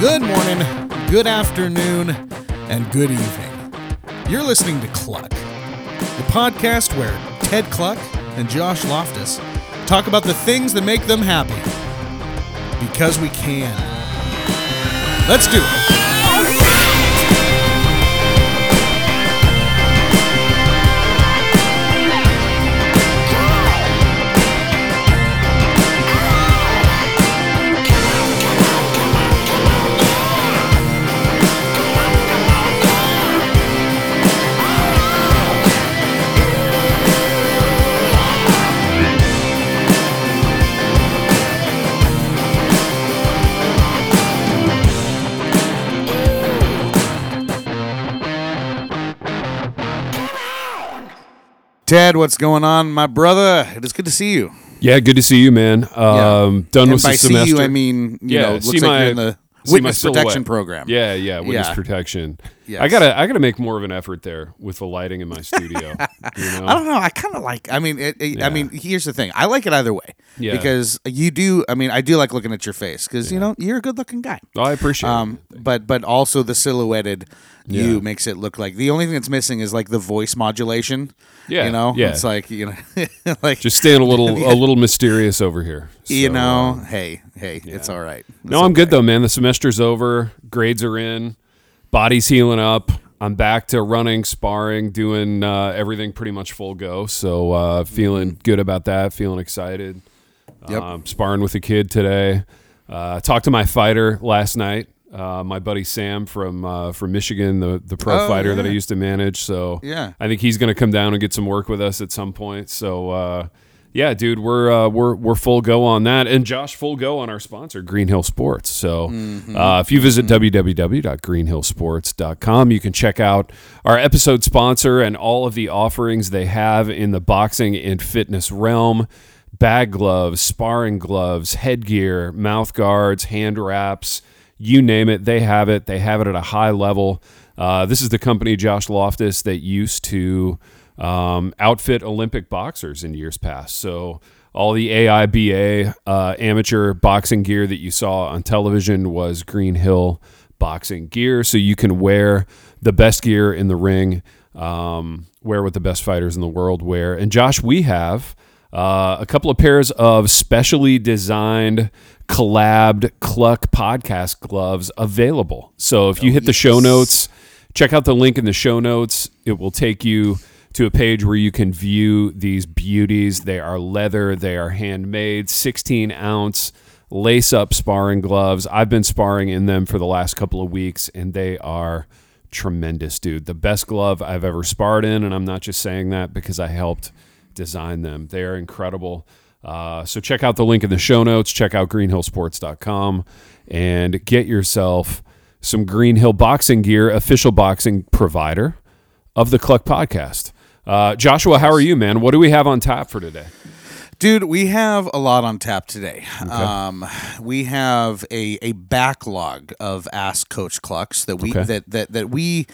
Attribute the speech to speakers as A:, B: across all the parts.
A: Good morning, good afternoon, and good evening. You're listening to Kluck, the podcast where Ted Kluck and Josh Loftus talk about the things that make them happy. Because we can. Let's do it. Ted, what's going on, my brother? It is good to see you.
B: Yeah, good to see you, man. Um, Done
A: and
B: with
A: by
B: the
A: see you, I mean, you
B: Yeah,
A: know, looks like
B: my-
A: you're in the witness protection program.
B: yeah, yeah, witness
A: Yeah.
B: protection.
A: Yes.
B: I gotta, I gotta make more of an effort there with the lighting in my studio. you know?
A: I don't know. I kind of like. I mean, it, it- I mean, here's the thing. I like it either way.
B: Yeah.
A: Because you do. I mean, I do like looking at your face because you know you're a good-looking guy.
B: Oh, I appreciate
A: Um,
B: it.
A: but but also the silhouetted you makes it look like the only thing that's missing is like the voice modulation.
B: Yeah,
A: You know.
B: yeah.
A: It's like you know, like
B: Just staying a little, a little mysterious over here.
A: you know.
B: uh,
A: hey, hey, it's all right.
B: no, I'm good though, man. The semester's over. Grades are in. Body's healing up. I'm back to running, sparring, doing uh, everything pretty much full go. So uh, feeling good about that. Feeling excited.
A: Yep.
B: Um, sparring with a kid today. Uh, talked to my fighter last night. Uh, my buddy Sam from uh, from Michigan, the the pro
A: Oh,
B: fighter that I used to manage. So
A: Yeah.
B: I think he's going to come down and get some work with us at some point. So uh, yeah, dude, we're uh, we're we're full go on that, and Josh full go on our sponsor, Green Hill Sports. So
A: Mm-hmm.
B: uh, if you visit www.greenhillsports.com, you can check out our episode sponsor and all of the offerings they have in the boxing and fitness realm. Bag gloves, sparring gloves, headgear, mouth guards, hand wraps, you name it, they have it. They have it at a high level. Uh, this is the company, Josh Loftus, that used to um, outfit Olympic boxers in years past. So all the AIBA uh, amateur boxing gear that you saw on television was Green Hill boxing gear. So you can wear the best gear in the ring, um, wear what the best fighters in the world wear. And Josh, we have uh, a couple of pairs of specially designed collabed Kluck podcast gloves available. So if you hit the show notes, check out the link in the show notes. It will take you to a page where you can view these beauties. They are leather, they are handmade, 16 ounce lace up sparring gloves. I've been sparring in them for the last couple of weeks, and they are tremendous, dude. The best glove I've ever sparred in, and I'm not just saying that because I helped design them. They are incredible. Uh, so check out the link in the show notes. Check out greenhillsports.com and get yourself some Green Hill boxing gear, official boxing provider of the Kluck podcast. Uh, Joshua, how are you, man? What do we have on tap for today?
A: Dude, we have a lot on tap today. Um, we have a, a backlog of Ask Coach Klucks that we
B: Okay.
A: that, that that we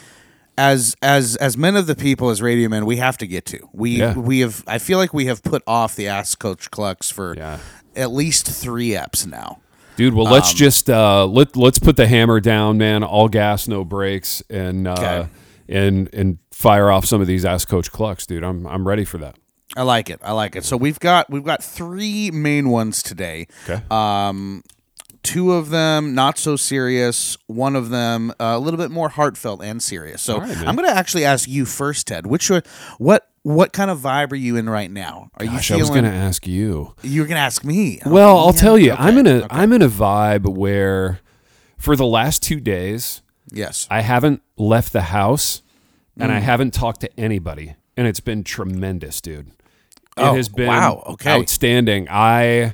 A: as as as men of the people as radio men we have to get to. We
B: Yeah.
A: we have I feel like we have put off the Ask Coach Klucks for
B: Yeah.
A: at least three eps now.
B: Dude, well,
A: Um,
B: let's just uh, let let's put the hammer down, man. All gas, no brakes, and uh,
A: Okay.
B: and and fire off some of these ass Coach Klucks, dude. I'm I'm ready for that.
A: I like it. I like it. So we've got we've got three main ones today.
B: Okay.
A: Um, two of them not so serious. One of them uh, a little bit more heartfelt and serious. So
B: right.
A: I'm going to actually ask you first, Ted. Which are- what what kind of vibe are you in right now? Are
B: Gosh,
A: you
B: I was going to ask you.
A: You were going to ask me. Oh,
B: Well, I'll
A: man.
B: tell you,
A: Okay,
B: I'm in a
A: okay.
B: am in a vibe where, for the last two days,
A: yes.
B: I haven't left the house, and
A: Mm.
B: I haven't talked to anybody, and it's been tremendous, dude. It
A: Oh,
B: has been
A: wow, okay.
B: outstanding. I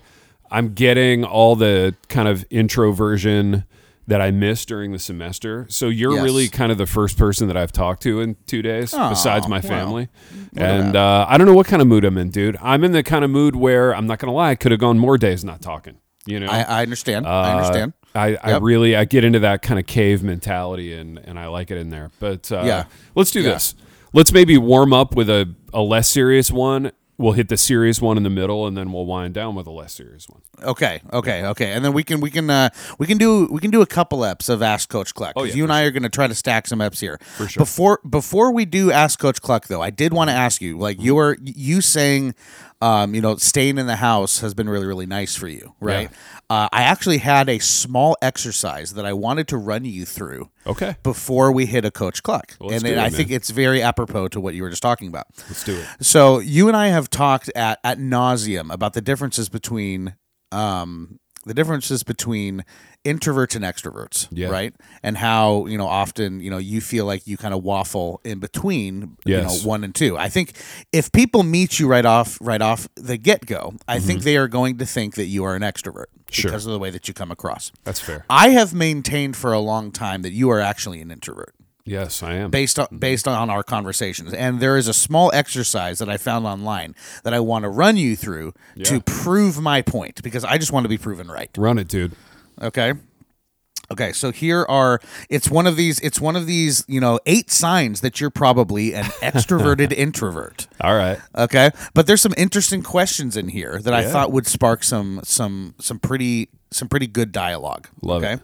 B: I'm getting all the kind of introversion that I missed during the semester. So you're
A: Yes.
B: really kind of the first person that I've talked to in two days,
A: Aw,
B: besides my family. and uh, I don't know what kind of mood I'm in, dude. I'm in the kind of mood where I'm not gonna lie, I could have gone more days not talking. You know,
A: I, I understand. I
B: uh,
A: understand.
B: I, I really I get into that kind of cave mentality and and I like it in there. But uh,
A: Yeah.
B: let's do
A: Yeah.
B: this. Let's maybe warm up with a, a less serious one we'll hit the serious one in the middle, and then we'll wind down with a less serious one.
A: Okay, okay, okay, and then we can we can uh, we can do we can do a couple eps of Ask Coach Kluck.
B: Oh, yeah,
A: you and I are going to try to stack some eps here. For
B: sure.
A: Before before we do Ask Coach Kluck, though, I did want to ask you, like you were you saying, um, you know, staying in the house has been really really nice for you, right? Uh, I actually had a small exercise that I wanted to run you through
B: Okay,
A: before we hit a Coach Kluck,
B: let's
A: and it,
B: it,
A: I
B: man.
A: think it's very apropos to what you were just talking about.
B: let's do it.
A: So you and I have talked at at nauseum about the differences between um, the differences between introverts and extroverts,
B: Yeah.
A: right? And how you know often you know you feel like you kind of waffle in between, you know, one and two. I think if people meet you right off right off the get go, I think they are going to think that you are an extrovert
B: Mm-hmm. Sure.
A: because of the way that you come across.
B: That's fair.
A: I have maintained for a long time that you are actually an introvert
B: Yes, I am.
A: based on based on our conversations. And there is a small exercise that I found online that I want to run you through to prove my point because I just want to be proven right.
B: Run it, dude.
A: Okay. Okay, so here are it's one of these it's one of these, you know, eight signs that you're probably an extroverted introvert.
B: All right.
A: Okay? But there's some interesting questions in here that I thought would spark some some some pretty some pretty good dialogue.
B: Love
A: okay?
B: it.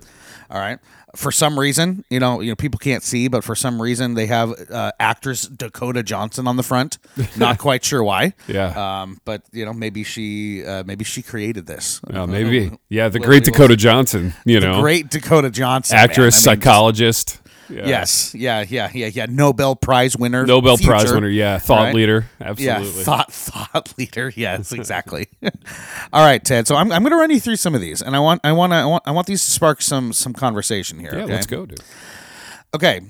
A: All right. For some reason, you know, you know, people can't see, but for some reason they have uh, actress Dakota Johnson on the front. Not quite sure why.
B: Yeah.
A: Um, but you know, maybe she, uh, maybe she created this.
B: Uh, maybe. Yeah, the great Dakota Johnson, you know,
A: Great Dakota Johnson, man.
B: actress,
A: I mean,
B: psychologist. Yeah.
A: Yes. Yeah. Yeah. Yeah. Yeah. Nobel Prize winner.
B: Nobel Prize winner. Yeah. Thought
A: Right?
B: leader.
A: Yeah,
B: Absolutely.
A: thought thought leader. Yes, exactly. All right, Ted. So I'm, I'm going to run you through some of these, and I want I want to I want I want these to spark some some conversation here.
B: yeah,
A: okay?
B: let's go, dude.
A: Okay,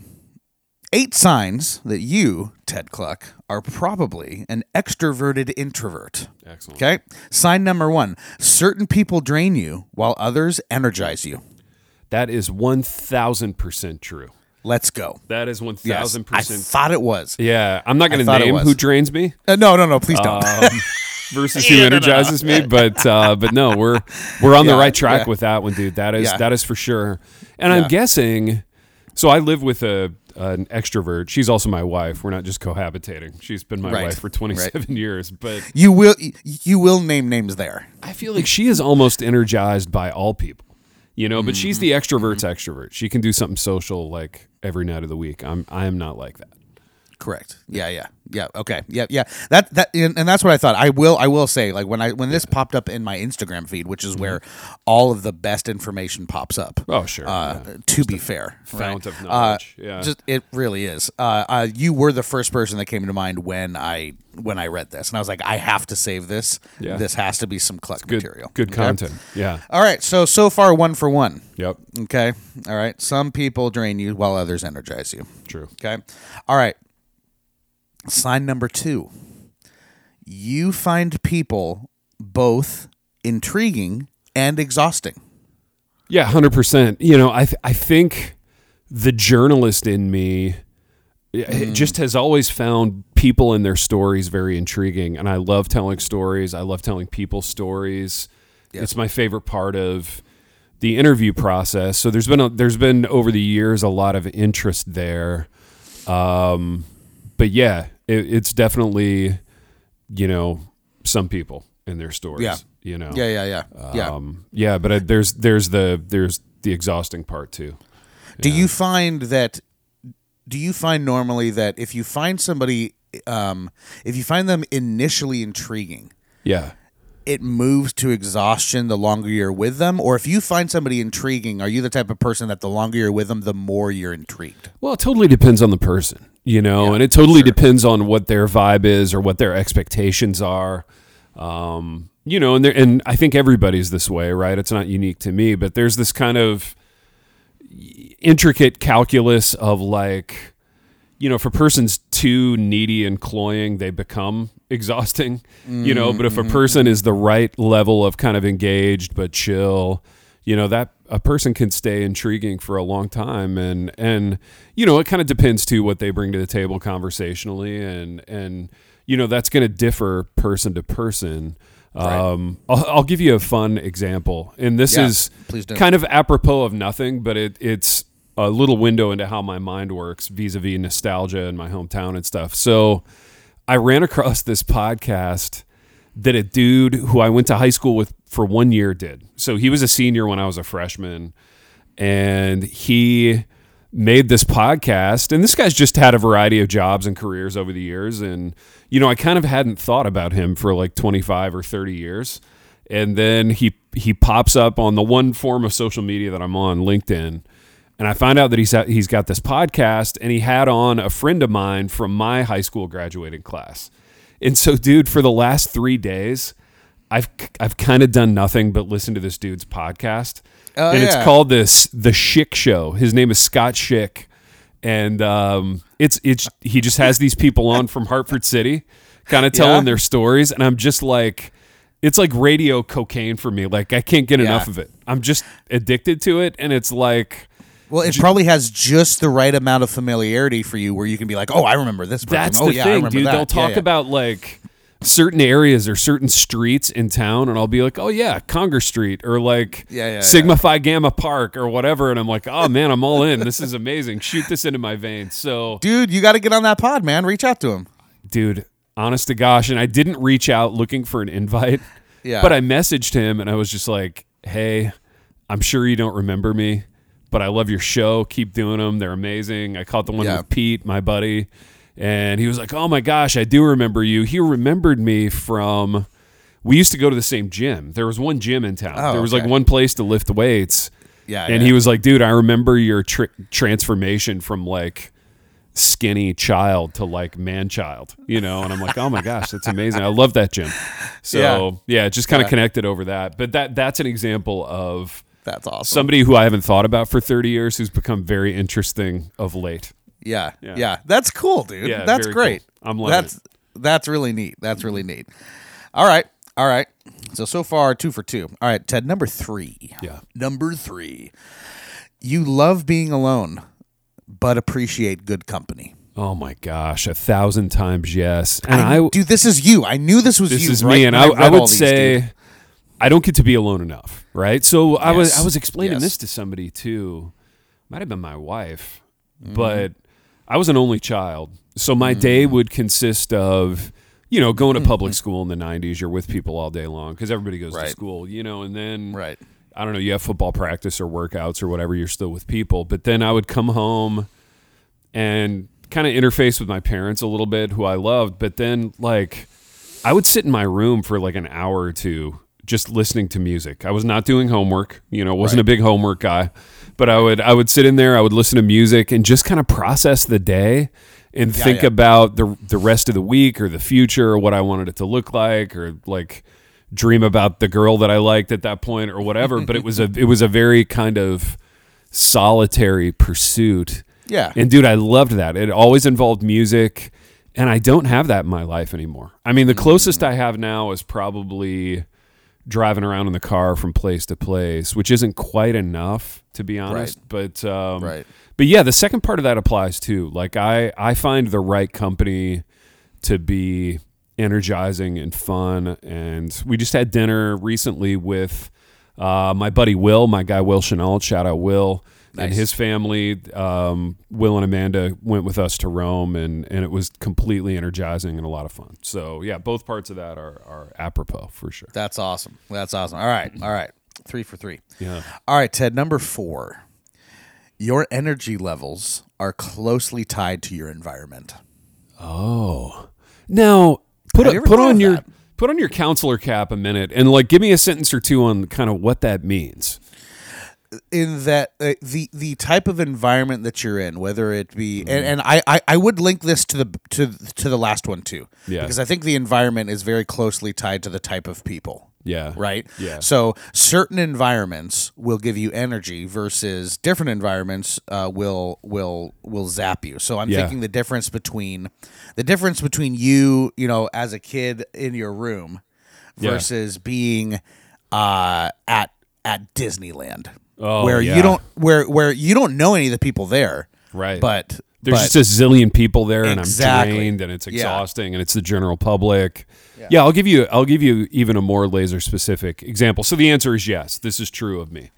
A: eight signs that you, Ted Kluck, are probably an extroverted introvert.
B: Excellent.
A: Okay. Sign number one: certain people drain you while others energize you.
B: That is 1000% true.
A: Let's go.
B: That is
A: Yes,
B: 1000%.
A: I thought it was.
B: yeah, I'm not going to name
A: was.
B: who drains me
A: Uh, no, no, no. Please don't.
B: um, versus who
A: Yeah,
B: energizes me, but uh, but no, we're we're on the right track
A: yeah.
B: with that one, dude. That is
A: Yeah.
B: that is for sure. And
A: Yeah.
B: I'm guessing. So I live with a an extrovert. She's also my wife. We're not just cohabitating. She's been my
A: Right,
B: wife for 27 years, but
A: you will you will name names there.
B: I feel like she is almost energized by all people. You know, but she's
A: Mm-hmm.
B: the extrovert's extrovert. She can do something social like every night of the week. I'm I am not like that.
A: Correct. Yeah, yeah, yeah. Okay. Yeah, yeah. That that and, and that's what I thought. I will I will say like when I when this popped up in my Instagram feed, which is where all of the best information pops up.
B: Mm-hmm. Oh, sure.
A: Uh,
B: yeah.
A: To be fair,
B: fount
A: right?
B: of knowledge, yeah.
A: Just it really is. Uh, uh, you were the first person that came to mind when I when I read this, and I was like, I have to save this.
B: Yeah.
A: This has to be some Kluck
B: Good
A: material.
B: good
A: Okay?
B: content. Yeah.
A: All right. So so far, one for one.
B: Yep.
A: Okay. All right. Some people drain you while others energize you.
B: True.
A: Okay. All right. Sign number two. You find people both intriguing and exhausting.
B: Yeah, hundred percent. You know, I th- I think the journalist in me it just has always found people and their stories very intriguing, and I love telling stories. I love telling people stories. It's my favorite part of the interview process. So there's been a, there's been over the years a lot of interest there. Um, but yeah, it, it's definitely you know some people and their stories.
A: Yeah.
B: You know.
A: Yeah, yeah, yeah. Yeah.
B: Um, yeah, but uh, there's there's the there's the exhausting part too.
A: do you find that do you find normally that if you find somebody um if you find them initially intriguing,
B: Yeah.
A: it moves to exhaustion the longer you're with them or if you find somebody intriguing, are you the type of person that the longer you're with them the more you're intrigued?
B: Well, it totally depends on the person, you know, and it totally depends on what their vibe is or what their expectations are. Um, you know, and there, and I think everybody's this way, right? It's not unique to me, but there's this kind of intricate calculus of like, you know, if a person's too needy and cloying, they become exhausting, you know, mm, but if a mm-hmm, person mm-hmm. is the right level of kind of engaged but chill, you know, that a person can stay intriguing for a long time and and you know, it kind of depends too what they bring to the table conversationally and and you know, that's going to differ person to person. Um, I'll, I'll give you a fun example, and this
A: Yeah,
B: is kind of apropos of nothing, but it, it's a little window into how my mind works vis-a-vis nostalgia and my hometown and stuff. So, I ran across this podcast that a dude who I went to high school with for one year did. So he was a senior when I was a freshman, and he made this podcast. And this guy's just had a variety of jobs and careers over the years. And, you know, I kind of hadn't thought about him for like 25 or 30 years. And then he he pops up on the one form of social media that I'm on, LinkedIn. And I find out that he's he's got this podcast and he had on a friend of mine from my high school graduating class. And so, dude, for the last three days, I've I've kind of done nothing but listen to this dude's podcast,
A: Oh,
B: and
A: yeah.
B: it's called this the Schick Show. His name is Scott Schick, and um, it's it's he just has these people on from Hartford City, kind of telling
A: Yeah.
B: their stories, and I'm just like. It's like radio cocaine for me. Like I can't get enough of it. I'm just addicted to it, and it's like
A: Well, it probably has just the right amount of familiarity for you, where you can be like, "Oh, I remember this." Person.
B: That's
A: oh,
B: the
A: yeah,
B: thing,
A: remember
B: dude.
A: that.
B: They'll
A: Yeah,
B: talk
A: yeah.
B: about like certain areas or certain streets in town, and I'll be like, "Oh yeah, Conger Street," or like
A: Yeah, yeah,
B: Sigma Phi Gamma Park, or whatever. And I'm like, "Oh man, I'm all in. This is amazing. Shoot this into my veins." So,
A: dude. You got to get on that pod, man. Reach out to him.
B: dude, honest to gosh, and I didn't reach out looking for an invite,
A: Yeah.
B: but I messaged him, and I was just like, "Hey, I'm sure you don't remember me." But I love your show. Keep doing them. They're amazing. I caught the one
A: Yeah.
B: with Pete, my buddy, and he was like, "Oh my gosh, I do remember you." He remembered me from. We used to go to the same gym. There was one gym in town.
A: Oh,
B: there was like one place to lift weights.
A: Yeah,
B: and
A: yeah.
B: he was like, "Dude, I remember your tr- transformation from like skinny child to like man child." You know, and I'm like, "Oh my gosh, that's amazing. I love that gym." So yeah, it just kind of
A: Yeah.
B: connected over that. But that that's an example of
A: That's awesome.
B: somebody who I haven't thought about for 30 years who's become very interesting of late.
A: Yeah,
B: Yeah.
A: yeah, That's cool, dude.
B: Yeah,
A: that's great.
B: cool. I'm loving
A: that's that's really neat. That's really neat. All right, all right. So so far, two for two. All right, Ted. Number three.
B: Yeah.
A: Number three. You love being alone, but appreciate good company.
B: Oh my gosh, a thousand times yes. And I,
A: dude, this is you. I knew this was
B: this
A: you.
B: is
A: right
B: me, and
A: when
B: I, I would say
A: dude.
B: I don't get to be alone enough, right? So I was I was explaining
A: Yes.
B: this to somebody too. Might have been my wife,
A: Mm-hmm.
B: but I was an only child, so my day
A: Mm-hmm.
B: would consist of you know going to public school in the '90s. You're with people all day long because everybody goes to school, you know, and then
A: right.
B: I don't know, you have football practice or workouts or whatever, you're still with people. But then I would come home and kind of interface with my parents a little bit, who I loved. But then, like, I would sit in my room for like an hour or two just listening to music. I was not doing homework, you know, wasn't a big homework guy. But I would I would sit in there, I would listen to music and just kind of process the day and think
A: yeah.
B: about the the rest of the week or the future or what I wanted it to look like or like dream about the girl that I liked at that point or whatever. but it was a it was a very kind of solitary pursuit.
A: Yeah.
B: And dude, I loved that. It always involved music, and I don't have that in my life anymore. I mean, the mm. closest I have now is probably driving around in the car from place to place, which isn't quite enough to be honest. But um,
A: Right.
B: But yeah, the second part of that applies too. Like I I find the right company to be energizing and fun. And we just had dinner recently with uh, my buddy Will, my guy Will Chanel, Shout out Will and his family. Um, Will and Amanda went with us to Rome, and and it was completely energizing and a lot of fun. So yeah, both parts of that are are apropos for sure.
A: That's awesome. That's awesome. All right. All right. Three for three.
B: Yeah.
A: All right, Ted. Number four. Your energy levels are closely tied to your environment.
B: Oh, now put
A: you
B: put on your
A: that?
B: put on your counselor cap a minute and like give me a sentence or two on kind of what that means.
A: In that uh, the the type of environment that you're in, whether it be and, and I, I I would link this to the to to the last one too,
B: Yeah.
A: because I think the environment is very closely tied to the type of people.
B: Yeah.
A: Right.
B: Yeah.
A: So certain environments will give you energy versus different environments uh, will will will zap you. So I'm
B: Yeah.
A: thinking the difference between the difference between you, you know, as a kid in your room
B: Yeah.
A: versus being uh, at at Disneyland,
B: Oh,
A: where
B: yeah.
A: you don't where where you don't know any of the people there,
B: Right.
A: But
B: There's
A: but,
B: just a zillion people there, and
A: Exactly.
B: I'm drained, and it's
A: Yeah.
B: exhausting, and it's the general public. Yeah. I'll give you. I'll give you even a more laser specific example. So the answer is yes. This is true of me.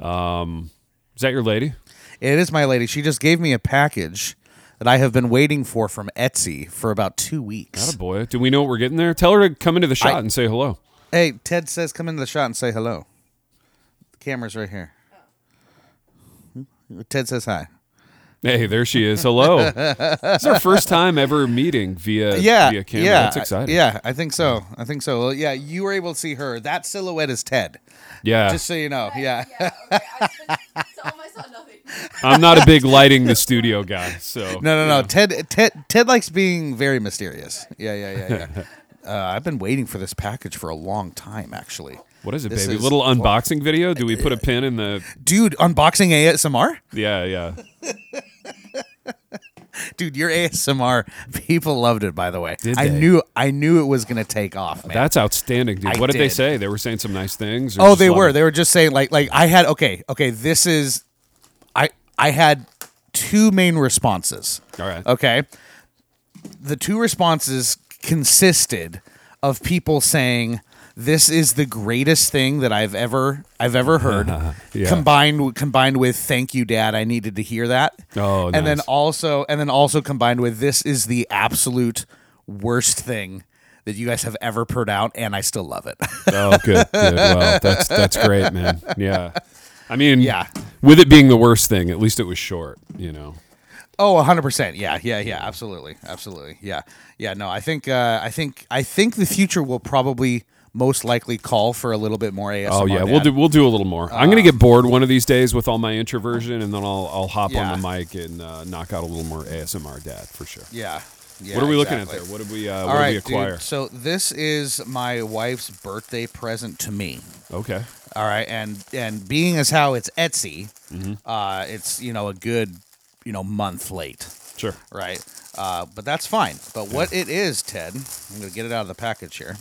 B: Um, is that your lady?
A: it is my lady. She just gave me a package that I have been waiting for from Etsy for about two weeks.
B: Gotta boy, do we know what we're getting there? Tell her to come into the shot
A: I-
B: and say hello.
A: Hey, Ted says come into the shot and say hello. The camera's right here. Ted says hi.
B: Hey, there she is. Hello. it's our first time ever meeting via
A: Yeah,
B: via camera.
A: yeah,
B: That's exciting.
A: Yeah, I think so. I think so. Well, yeah, you were able to see her. That silhouette is Ted.
B: Yeah.
A: Just so you know. Yeah.
C: Yeah, okay. I almost saw nothing.
B: I'm not a big lighting the studio guy, so
A: No, no, no. Ted, Ted, Ted likes being very mysterious. Yeah, yeah, yeah, yeah. uh, I've been waiting for this package for a long time, actually.
B: What is it,
A: This
B: baby?
A: is-
B: Little unboxing video? Do we put a pin in the?
A: Dude, unboxing ASMR.
B: Yeah, yeah.
A: Dude, your ASMR people loved it. By the way,
B: Did
A: I
B: they?
A: knew, I knew it was gonna take off, man.
B: That's outstanding, dude.
A: I
B: what did they say? They were saying some nice things.
A: Oh, they were.
B: it?
A: They were just saying like like I had okay, okay, this is I I had two main responses.
B: All right.
A: Okay. The two responses consisted of people saying this is the greatest thing that I've ever I've ever heard.
B: Yeah.
A: Combined combined with thank you dad, I needed to hear that.
B: Oh,
A: And then also and then also combined with this is the absolute worst thing that you guys have ever put out and I still love it.
B: Oh, good, good. Well, that's that's great, man. Yeah. I mean,
A: Yeah.
B: With it being the worst thing, at least it was short. You know.
A: Oh, 100%. Yeah, yeah, yeah, absolutely. Absolutely. Yeah. Yeah, no, I think uh I think I think the future will probably most likely call for a little bit more ASMR.
B: Oh yeah, we'll do we'll do a little more. I'm gonna get bored one of these days with all my introversion, and then I'll I'll hop
A: Yeah.
B: on the mic and uh, knock out a little more ASMR, Dad, for sure.
A: Yeah. Yeah.
B: what are we looking at there? What did we uh,
A: All
B: what
A: right,
B: did we acquire?
A: dude. So this is my wife's birthday present to me.
B: Okay.
A: All right, and and being as how it's Etsy,
B: Mm-hmm.
A: uh, it's you know a good you know month late,
B: Sure.
A: right? Uh, but that's fine. But what it is, Ted, I'm gonna get it out of the package here.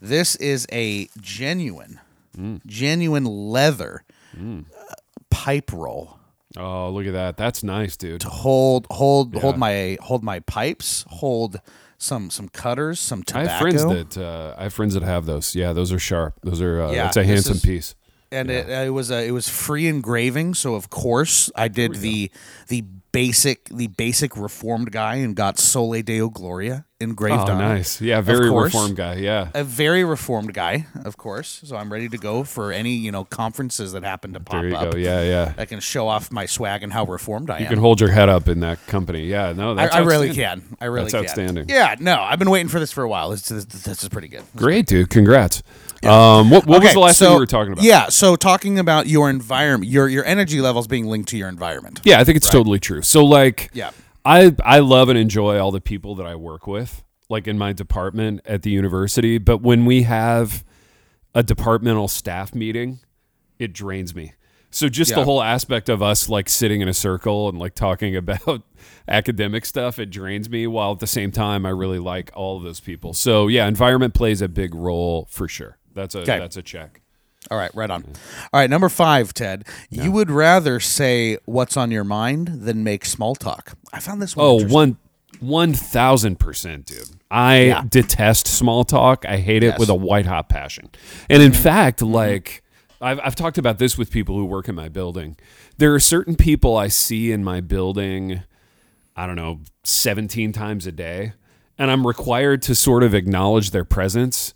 A: This is a genuine,
B: Mm.
A: genuine leather uh, pipe roll.
B: Oh, look at that. That's nice, dude.
A: To hold, hold,
B: Yeah.
A: hold my hold my pipes. Hold some some cutters, some
B: I
A: tobacco.
B: have friends that uh, I have friends that have those. Yeah, those are sharp. Those are uh,
A: Yeah,
B: that's a
A: this
B: handsome
A: is-
B: piece.
A: And it, it was a, it was free engraving so of course i did the the basic the basic reformed guy and got soli deo gloria engraved
B: Oh,
A: on it.
B: nice. Yeah, very
A: course.
B: reformed guy. Yeah.
A: a very reformed guy of course so i'm ready to go for any you know conferences that happen to pop
B: There you
A: up
B: go. Yeah, yeah.
A: i can show off my swag and how reformed i
B: You
A: am You
B: can hold your head up in that company. Yeah, no,
A: I,
B: that's
A: I really
B: outstanding.
A: can. I really
B: That's
A: can.
B: outstanding.
A: Yeah, no, I've been waiting for this for a while. This, this, this is pretty good.
B: Great, dude. Congrats. Um, what what was the last
A: so,
B: thing we were talking about?
A: Yeah, so talking about your environment, your your energy levels being linked to your environment.
B: Yeah, I think it's totally true. So like
A: Yeah.
B: I I love and enjoy all the people that I work with, like in my department at the university, but when we have a departmental staff meeting, it drains me. So just
A: Yeah.
B: the whole aspect of us like sitting in a circle and like talking about academic stuff, it drains me while at the same time I really like all of those people. So yeah, environment plays a big role for sure. That's a
A: Okay.
B: that's a check.
A: All right, right on. All right, number five, Ted. You would rather say what's on your mind than make small talk. I found this one.
B: Oh,
A: interesting.
B: one one thousand percent, dude. I
A: Yeah.
B: detest small talk. I hate it
A: Yes. Mm-hmm.
B: with a white hot passion. And in fact, like I've I've talked about this with people who work in my building. There are certain people I see in my building, I don't know, seventeen times a day, and I'm required to sort of acknowledge their presence.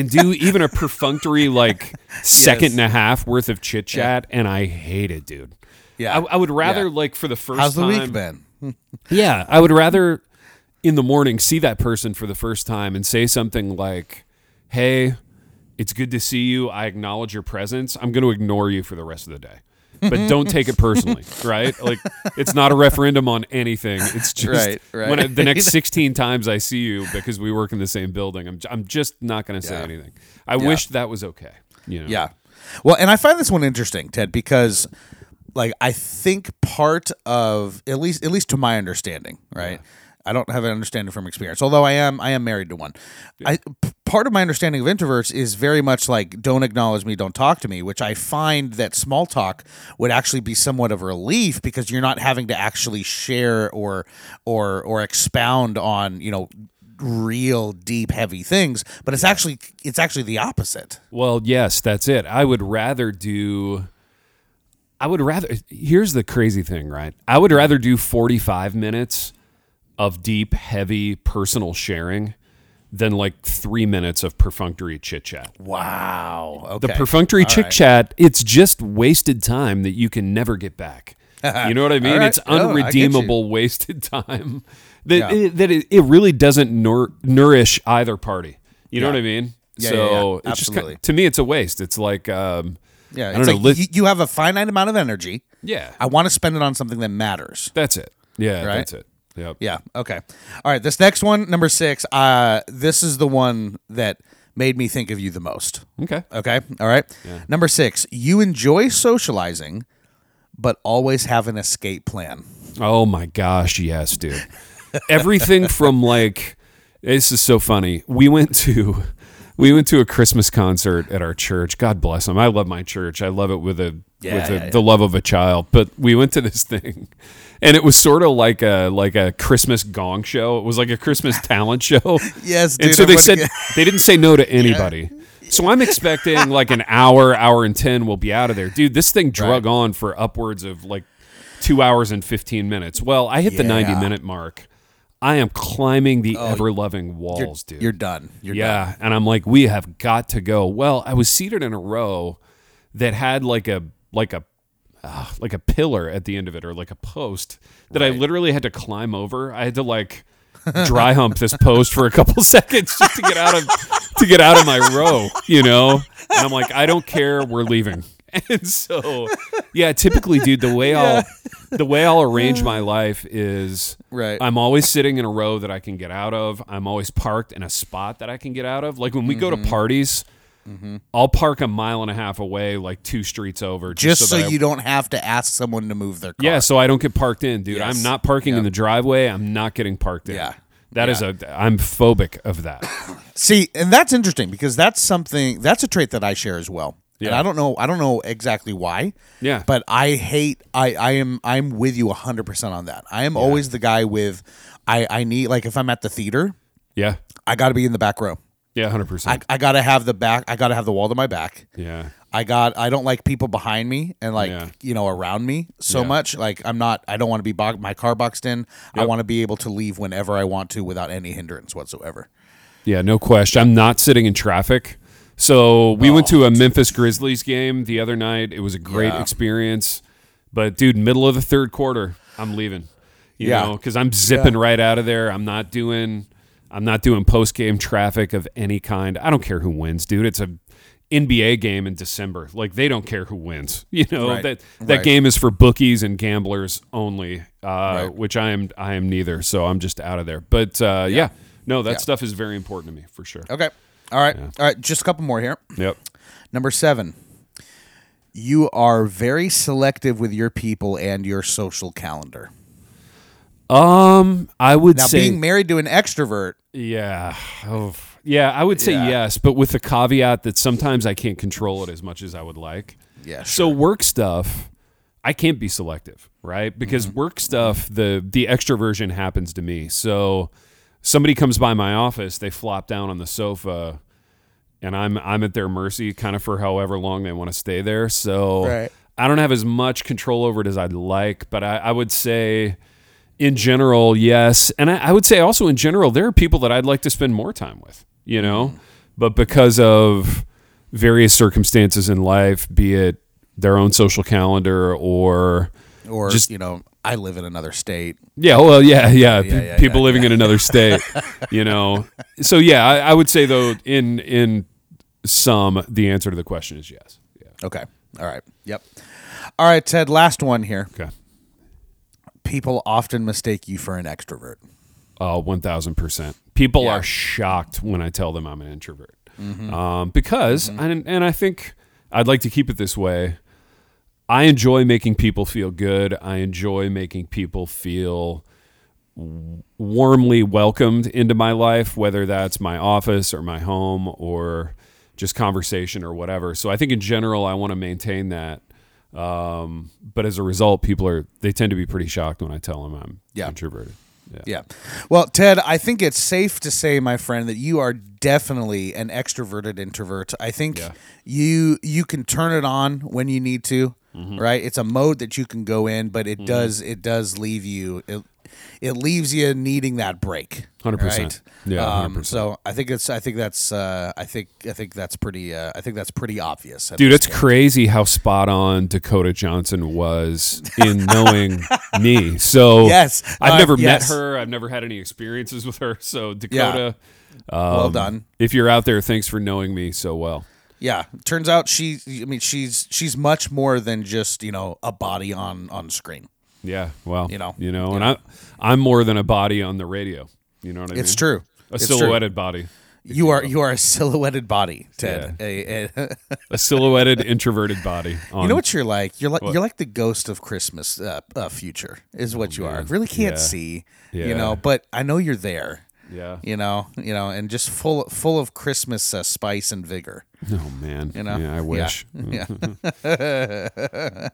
B: And do even a perfunctory like second and a half worth of chit chat, and I hate it, dude.
A: Yeah.
B: I, I would rather
A: Yeah.
B: like for the first
A: How's the
B: time.
A: week been?
B: Yeah, I would rather in the morning see that person for the first time and say something like, "Hey, it's good to see you. I acknowledge your presence. I'm going to ignore you for the rest of the day." But don't take it personally, right? Like it's not a referendum on anything. It's just
A: Right, right.
B: when I, the next 16 times I see you because we work in the same building, I'm I'm just not going to say
A: Yeah.
B: anything. I wish that was okay, you know.
A: Yeah. Well, and I find this one interesting, Ted, because like I think part of at least at least to my understanding, right? I don't have an understanding from experience, although I am I am married to one. I p- part of my understanding of introverts is very much like don't acknowledge me, don't talk to me, which I find that small talk would actually be somewhat of a relief because you're not having to actually share or or or expound on, you know, real deep heavy things, but it's actually it's actually the opposite.
B: Well, yes, that's it. I would rather do I would rather. Here's the crazy thing, right? I would rather do 45 minutes of deep, heavy personal sharing than like three minutes of perfunctory chit chat.
A: Wow. Okay.
B: The perfunctory chit
A: right.
B: chat, it's just wasted time that you can never get back. You know what I mean?
A: right.
B: It's
A: No, I get you.
B: unredeemable wasted time that
A: Yeah.
B: it, that it, it really doesn't nour- nourish either party. You know
A: Yeah.
B: what I mean?
A: Yeah,
B: so it's just
A: Absolutely.
B: ki- to me, it's a waste. It's like um,
A: Yeah.
B: I don't know.
A: like you, you have a finite amount of energy.
B: yeah,
A: I want to spend it on something that matters.
B: that's it. Yeah,
A: Right?
B: that's it. Yep.
A: Yeah. Okay. All right. This next one, number six. Uh, this is the one that made me think of you the most.
B: Okay.
A: Okay. All right. Number six. You enjoy socializing, but always have an escape plan.
B: Oh my gosh, yes, dude. Everything from like this is so funny. We went to we went to a Christmas concert at our church. God bless them. I love my church. I love it with a
A: Yeah,
B: with a,
A: yeah, yeah.
B: the love of a child. But we went to this thing, and it was sort of like a like a Christmas gong show. It was like a Christmas talent show.
A: Yes,
B: and
A: dude,
B: so they said
A: get-
B: they didn't say no to anybody. So I'm expecting like an hour, hour and ten, we'll be out of there, dude. This thing drug on for upwards of like two hours and fifteen minutes. Well, I hit the ninety minute mark. I am climbing the ever loving walls, dude.
A: You're done. You're done.
B: yeah, and I'm like, we have got to go. Well, I was seated in a row that had like a like a uh, like a pillar at the end of it or like a post that I literally had to climb over. I had to like dry hump this post for a couple seconds just to get out of to get out of my row, you know? And I'm like, I don't care, we're leaving. And so yeah, typically dude, the way I'll the way I'll arrange my life is
A: Right.
B: I'm always sitting in a row that I can get out of. I'm always parked in a spot that I can get out of. Like when we go
A: Mm-hmm.
B: to parties, I'll park a mile and a half away, like two streets over,
A: Just so,
B: that I-
A: you don't have to ask someone to move their car.
B: yeah, so I don't get parked in, dude.
A: Yes.
B: I'm not parking in the driveway. I'm not getting parked in.
A: Yeah.
B: That is a. I'm phobic of that.
A: See, and that's interesting because that's something that's a trait that I share as well. And
B: Yeah.
A: I don't know I don't know exactly why.
B: Yeah.
A: But I hate I I am I'm with you 100% on that. I am always the guy with I I need like if I'm at the theater,
B: Yeah,
A: I got to be in the back row.
B: yeah, hundred
A: I,
B: percent.
A: I got to have the back I got to have the wall to my back.
B: Yeah,
A: I got I don't like people behind me and like
B: Yeah.
A: you know around me so
B: Yeah.
A: much. Like I'm not I don't want to be bo- my car boxed in. I want to be able to leave whenever I want to without any hindrance whatsoever.
B: yeah, no question. I'm not sitting in traffic. So we went to a Memphis Grizzlies game the other night. It was a great
A: Yeah.
B: experience. But dude, middle of the third quarter, I'm leaving. You
A: Yeah.
B: know, because I'm zipping right out of there. I'm not doing. I'm not doing post game traffic of any kind. I don't care who wins, dude. It's a NBA game in December. Like they don't care who wins. You know
A: Right.
B: that that
A: Right.
B: game is for bookies and gamblers only, uh,
A: Right.
B: which I am. I am neither. So I'm just out of there. But uh, yeah. no, that
A: Yeah.
B: stuff is very important to me for sure.
A: Okay. All right. All right, just a couple more here.
B: Yep.
A: Number 7. You are very selective with your people and your social calendar.
B: Um, I would
A: Now,
B: say
A: being married to an extrovert,
B: Yeah. Oh, yeah, I would say
A: Yeah.
B: yes, but with the caveat that sometimes I can't control it as much as I would like.
A: Yeah,
B: So work stuff, I can't be selective, right? Because
A: Mm-hmm.
B: work stuff, the the extroversion happens to me. So somebody comes by my office, they flop down on the sofa, and I'm I'm at their mercy, kind of for however long they want to stay there. So
A: Right.
B: I don't have as much control over it as I'd like, but I, I would say in general, yes. And I, I would say also in general, there are people that I'd like to spend more time with, you know,
A: Mm-hmm.
B: but because of various circumstances in life, be it their own social calendar or
A: or
B: Just-
A: you know, I live in another state.
B: yeah, well, yeah, yeah,
A: Yeah, yeah,
B: people
A: yeah,
B: living in another state, you know. So yeah, I, I would say though, in in some, the answer to the question is yes. Yeah.
A: Okay. All right. Yep. All right, Ted, last one here.
B: Okay.
A: People often mistake you for an extrovert.
B: Oh, one thousand percent. People are shocked when I tell them I'm an introvert, um, because and and I think I'd like to keep it this way. I enjoy making people feel good. I enjoy making people feel warmly welcomed into my life, whether that's my office or my home or just conversation or whatever. So I think in general, I want to maintain that. Um, but as a result, people are they tend to be pretty shocked when I tell them I'm
A: Yeah.
B: introverted. Yeah.
A: Yeah. Well, Ted, I think it's safe to say, my friend, that you are definitely an extroverted introvert. I think
B: Yeah.
A: you you can turn it on when you need to. Right? It's a mode that you can go in, but
B: Mm-hmm.
A: it does it does leave you it, it leaves you needing that break.
B: 100%.
A: right?
B: Yeah,
A: Um,
B: 100%.
A: so I think it's I think that's uh, I think I think that's pretty uh, I think that's pretty obvious.
B: Dude, it's
A: point.
B: crazy how spot on Dakota Johnson was in knowing me. So
A: Yes.
B: I've
A: Uh,
B: never
A: yes.
B: met her. I've never had any experiences with her. So Dakota,
A: well
B: um,
A: done.
B: If you're out there, thanks for knowing me so well.
A: Yeah, turns out she. I mean, she's she's much more than just you know a body on on screen.
B: Yeah, well,
A: You know,
B: you know, and I, I'm more than a body on the radio. You know what I mean?
A: It's true.
B: A
A: It's true.
B: silhouetted body,
A: You are you are a silhouetted body, Ted.
B: Yeah.
A: A- a-
B: a silhouetted introverted body. On,
A: you know what you're like? You're like
B: What?
A: you're like the ghost of Christmas uh, uh, future is what you are. Really can't
B: Yeah.
A: see,
B: Yeah.
A: you know, but I know you're there.
B: Yeah.
A: You know, you know, and just full full of Christmas uh, spice and vigor.
B: Oh man.
A: You know,
B: Yeah, I wish.
A: Yeah.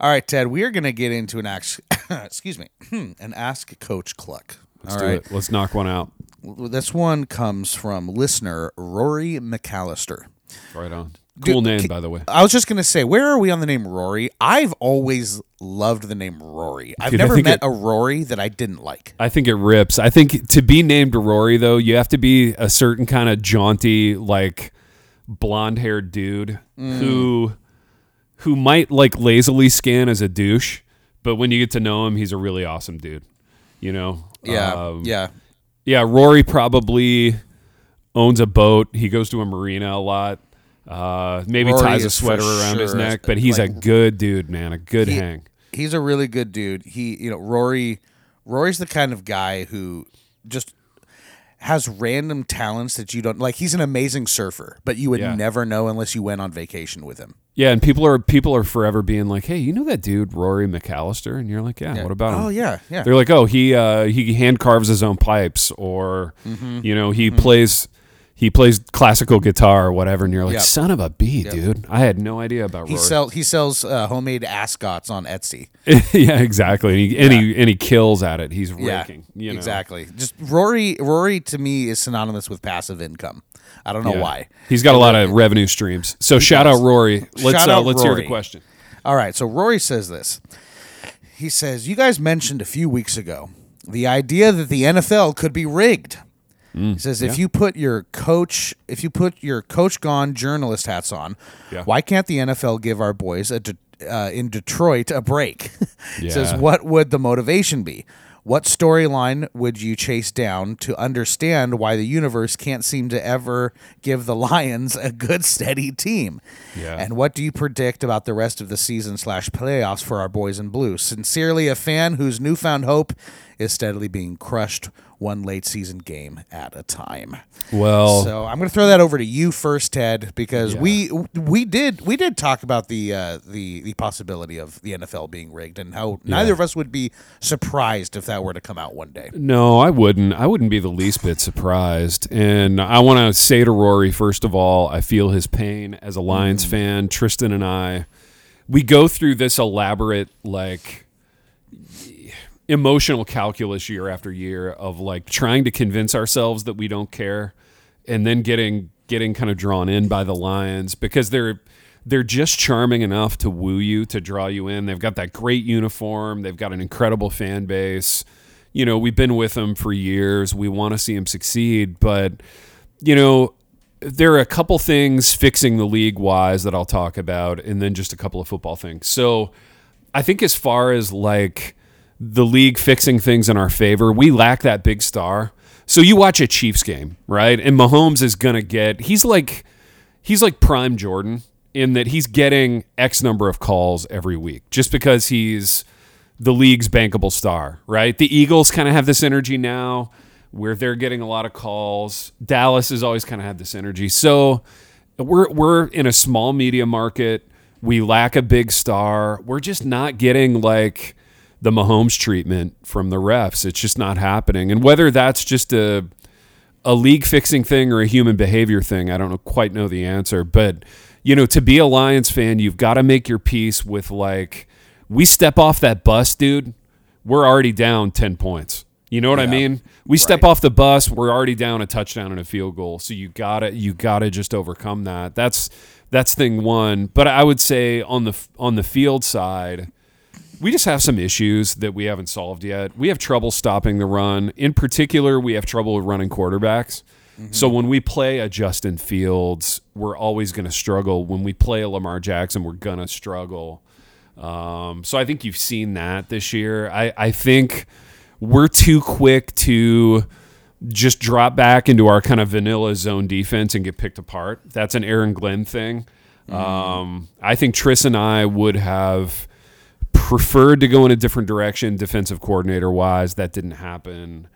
A: All right, Ted. We are going to get into an ask. excuse me, an ask Coach Kluck.
B: Let's
A: All
B: do
A: right.
B: it. Let's knock one out.
A: This one comes from listener Rory McAllister.
B: Right on. Cool name,
A: ca-
B: by the way.
A: I was just gonna say, where are we on the name Rory? I've always loved the name Rory. I've
B: Dude, I
A: never
B: think
A: met
B: it-
A: a Rory that I didn't like.
B: I think it rips. I think to be named Rory though, you have to be a certain kind of jaunty, like blonde haired dude
A: Mm.
B: who who might like lazily scan as a douche, but when you get to know him, he's a really awesome dude. You know?
A: Yeah,
B: Um,
A: yeah,
B: Yeah, Rory probably owns a boat. He goes to a marina a lot. Uh, maybe
A: Rory
B: ties a sweater around his neck, but he's a good dude, man. A good
A: He-
B: hang.
A: he's a really good dude. He, you know, Rory. Rory's the kind of guy who just has random talents that you don't like. He's an amazing surfer, but you would
B: Yeah.
A: never know unless you went on vacation with him.
B: Yeah, and people are people are forever being like, "Hey, you know that dude Rory McAllister?" And you're like, "Yeah, what about him?"
A: Oh yeah, yeah.
B: They're like, "Oh, he uh, he hand carves his own pipes, or
A: Mm-hmm.
B: you know, he plays he plays classical guitar or whatever." And you're like,
A: Yep.
B: "Son of a bee, dude! I had no idea about
A: He
B: Rory."
A: sells he sells uh, homemade ascots on Etsy.
B: yeah, exactly. And he, and he and he kills at it. He's raking. You know?
A: exactly. Just Rory. Rory to me is synonymous with passive income. I don't know
B: Yeah.
A: why.
B: He's got a lot of revenue streams. So shout out Rory. Let's
A: Shout
B: uh,
A: out
B: let's hear
A: Rory.
B: the question.
A: All right, so Rory says this. He says, You guys mentioned a few weeks ago the idea that the NFL could be rigged.
B: Mm,
A: he says, if you put your coach, if you put your coach gone journalist hats on,
B: Yeah.
A: why can't the NFL give our boys a De- uh, in Detroit a break? He says, what would the motivation be? What storyline would you chase down to understand why the universe can't seem to ever give the Lions a good, steady team?
B: Yeah.
A: And what do you predict about the rest of the season slash playoffs for our boys in blue? Sincerely, a fan whose newfound hope is steadily being crushed one late season game at a time.
B: Well,
A: So I'm going to throw that over to you first, Ted, because
B: Yeah.
A: we we did we did talk about the uh, the the possibility of the NFL being rigged and how neither of us would be surprised if that were to come out one day.
B: No, I wouldn't. I wouldn't be the least bit surprised. And I want to say to Rory, first of all, I feel his pain as a Lions
A: Mm-hmm.
B: fan. Tristan and I, we go through this elaborate, like, emotional calculus year after year of like trying to convince ourselves that we don't care and then getting getting kind of drawn in by the lions because they're they're just charming enough to woo you to draw you in. They've got that great uniform. They've got an incredible fan base. You know we've been with them for years. We want to see them succeed but you know there are a couple things fixing the league wise that I'll talk about and then just a couple of football things. So I think as far as like the league fixing things in our favor, we lack that big star. So you watch a Chiefs game, right? And Mahomes is gonna get he's like he's like prime Jordan in that he's getting X number of calls every week just because he's the league's bankable star, right? The Eagles kind of have this energy now where they're getting a lot of calls. Dallas has always kind of had this energy. So we're we're in a small media market. We lack a big star. We're just not getting like the Mahomes treatment from the refs. It's just not happening. And whether that's just a a league fixing thing or a human behavior thing, I don't know, quite know the answer. But you know, to be a Lions fan, you've got to make your peace with like we step off that bus, dude. We're already down ten points. You know what I mean? We step off the bus, we're already down a touchdown and a field goal. So you gotta you gotta just overcome that. That's that's thing one. But I would say on the on the field side, we just have some issues that we haven't solved yet. We have trouble stopping the run. In particular, we have trouble with running quarterbacks. So when we play a Justin Fields, we're always going to struggle. When we play a Lamar Jackson, we're going to struggle. Um, so I think you've seen that this year. I, I think we're too quick to just drop back into our kind of vanilla zone defense and get picked apart. That's an Aaron Glenn thing. Um, I think Tris and I would have preferred to go in a different direction defensive coordinator wise. That didn't happen.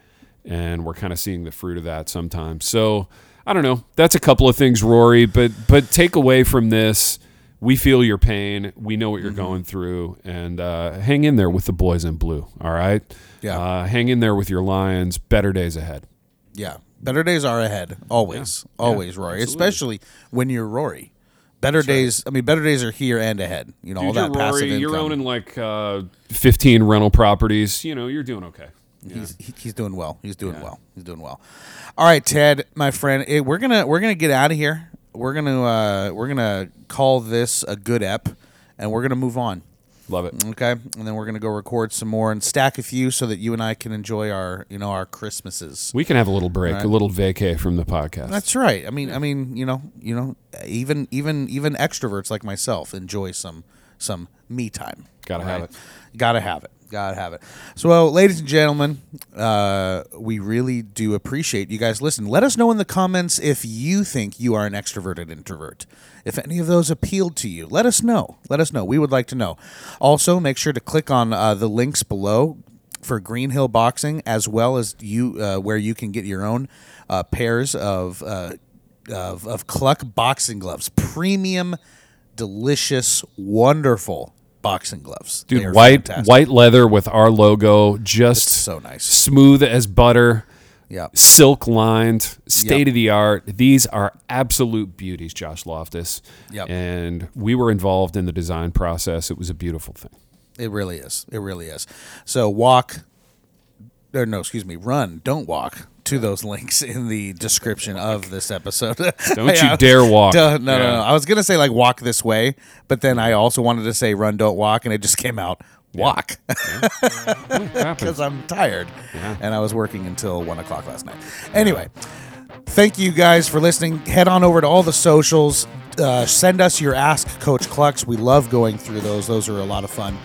B: And we're kind of seeing the fruit of that sometimes. So I don't know. That's a couple of things, Rory. But but take away from this, we feel your pain. We know what you're going through, and uh, hang in there with the boys in blue. All right.
A: Yeah.
B: Uh, hang in there with your Lions. Better days ahead.
A: Yeah. Better days are ahead. Always. Always, Rory. Especially when you're Rory. Better days I mean better days are here and ahead. You know, all
B: Dude,
A: that
B: you're
A: passive
B: Rory.
A: income.
B: You're owning like uh, 15 rental properties. You know, you're doing okay.
A: He's he, he's doing well. He's doing well. He's doing well. All right, Ted, my friend, eh, we're gonna we're gonna get out of here. We're gonna uh, we're gonna call this a good ep, and we're gonna move on.
B: Love it.
A: Okay, and then we're gonna go record some more and stack a few so that you and I can enjoy our you know our Christmases.
B: We can have a little break,
A: Right.
B: a little vacay from the podcast.
A: That's right. I mean, I mean, you know, you know, even even even extroverts like myself enjoy some some me time.
B: Gotta have it.
A: Gotta have it. Gotta have it. So, ladies and gentlemen, uh, we really do appreciate you guys listening. Let us know in the comments if you think you are an extroverted introvert. If any of those appealed to you, let us know. Let us know. We would like to know. Also, make sure to click on uh, the links below for Green Hill Boxing, as well as you, uh, where you can get your own uh, pairs of, uh, of of Kluck boxing gloves, premium, delicious, wonderful boxing gloves.
B: Dude, white
A: fantastic.
B: white leather with our logo, just
A: so nice.
B: smooth as butter,
A: Yeah.
B: silk lined, state of the art. These are absolute beauties, Josh Loftus.
A: Yep.
B: And we were involved in the design process. It was a beautiful thing.
A: It really is. It really is. So walk, or no, excuse me, run. Don't walk to those links in the description of this episode.
B: Don't you dare walk.
A: No, no,
B: Yeah.
A: no. I was gonna say like walk this way, but then I also wanted to say run, don't walk, and it just came out walk because I'm tired and I was working until one o'clock last night. Anyway, thank you guys for listening. Head on over to all the socials. Uh, send us your Ask Coach Klucks. We love going through those. Those are a lot of fun.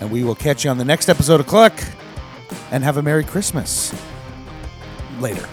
A: And we will catch you on the next episode of Kluck. And have a Merry Christmas. Later.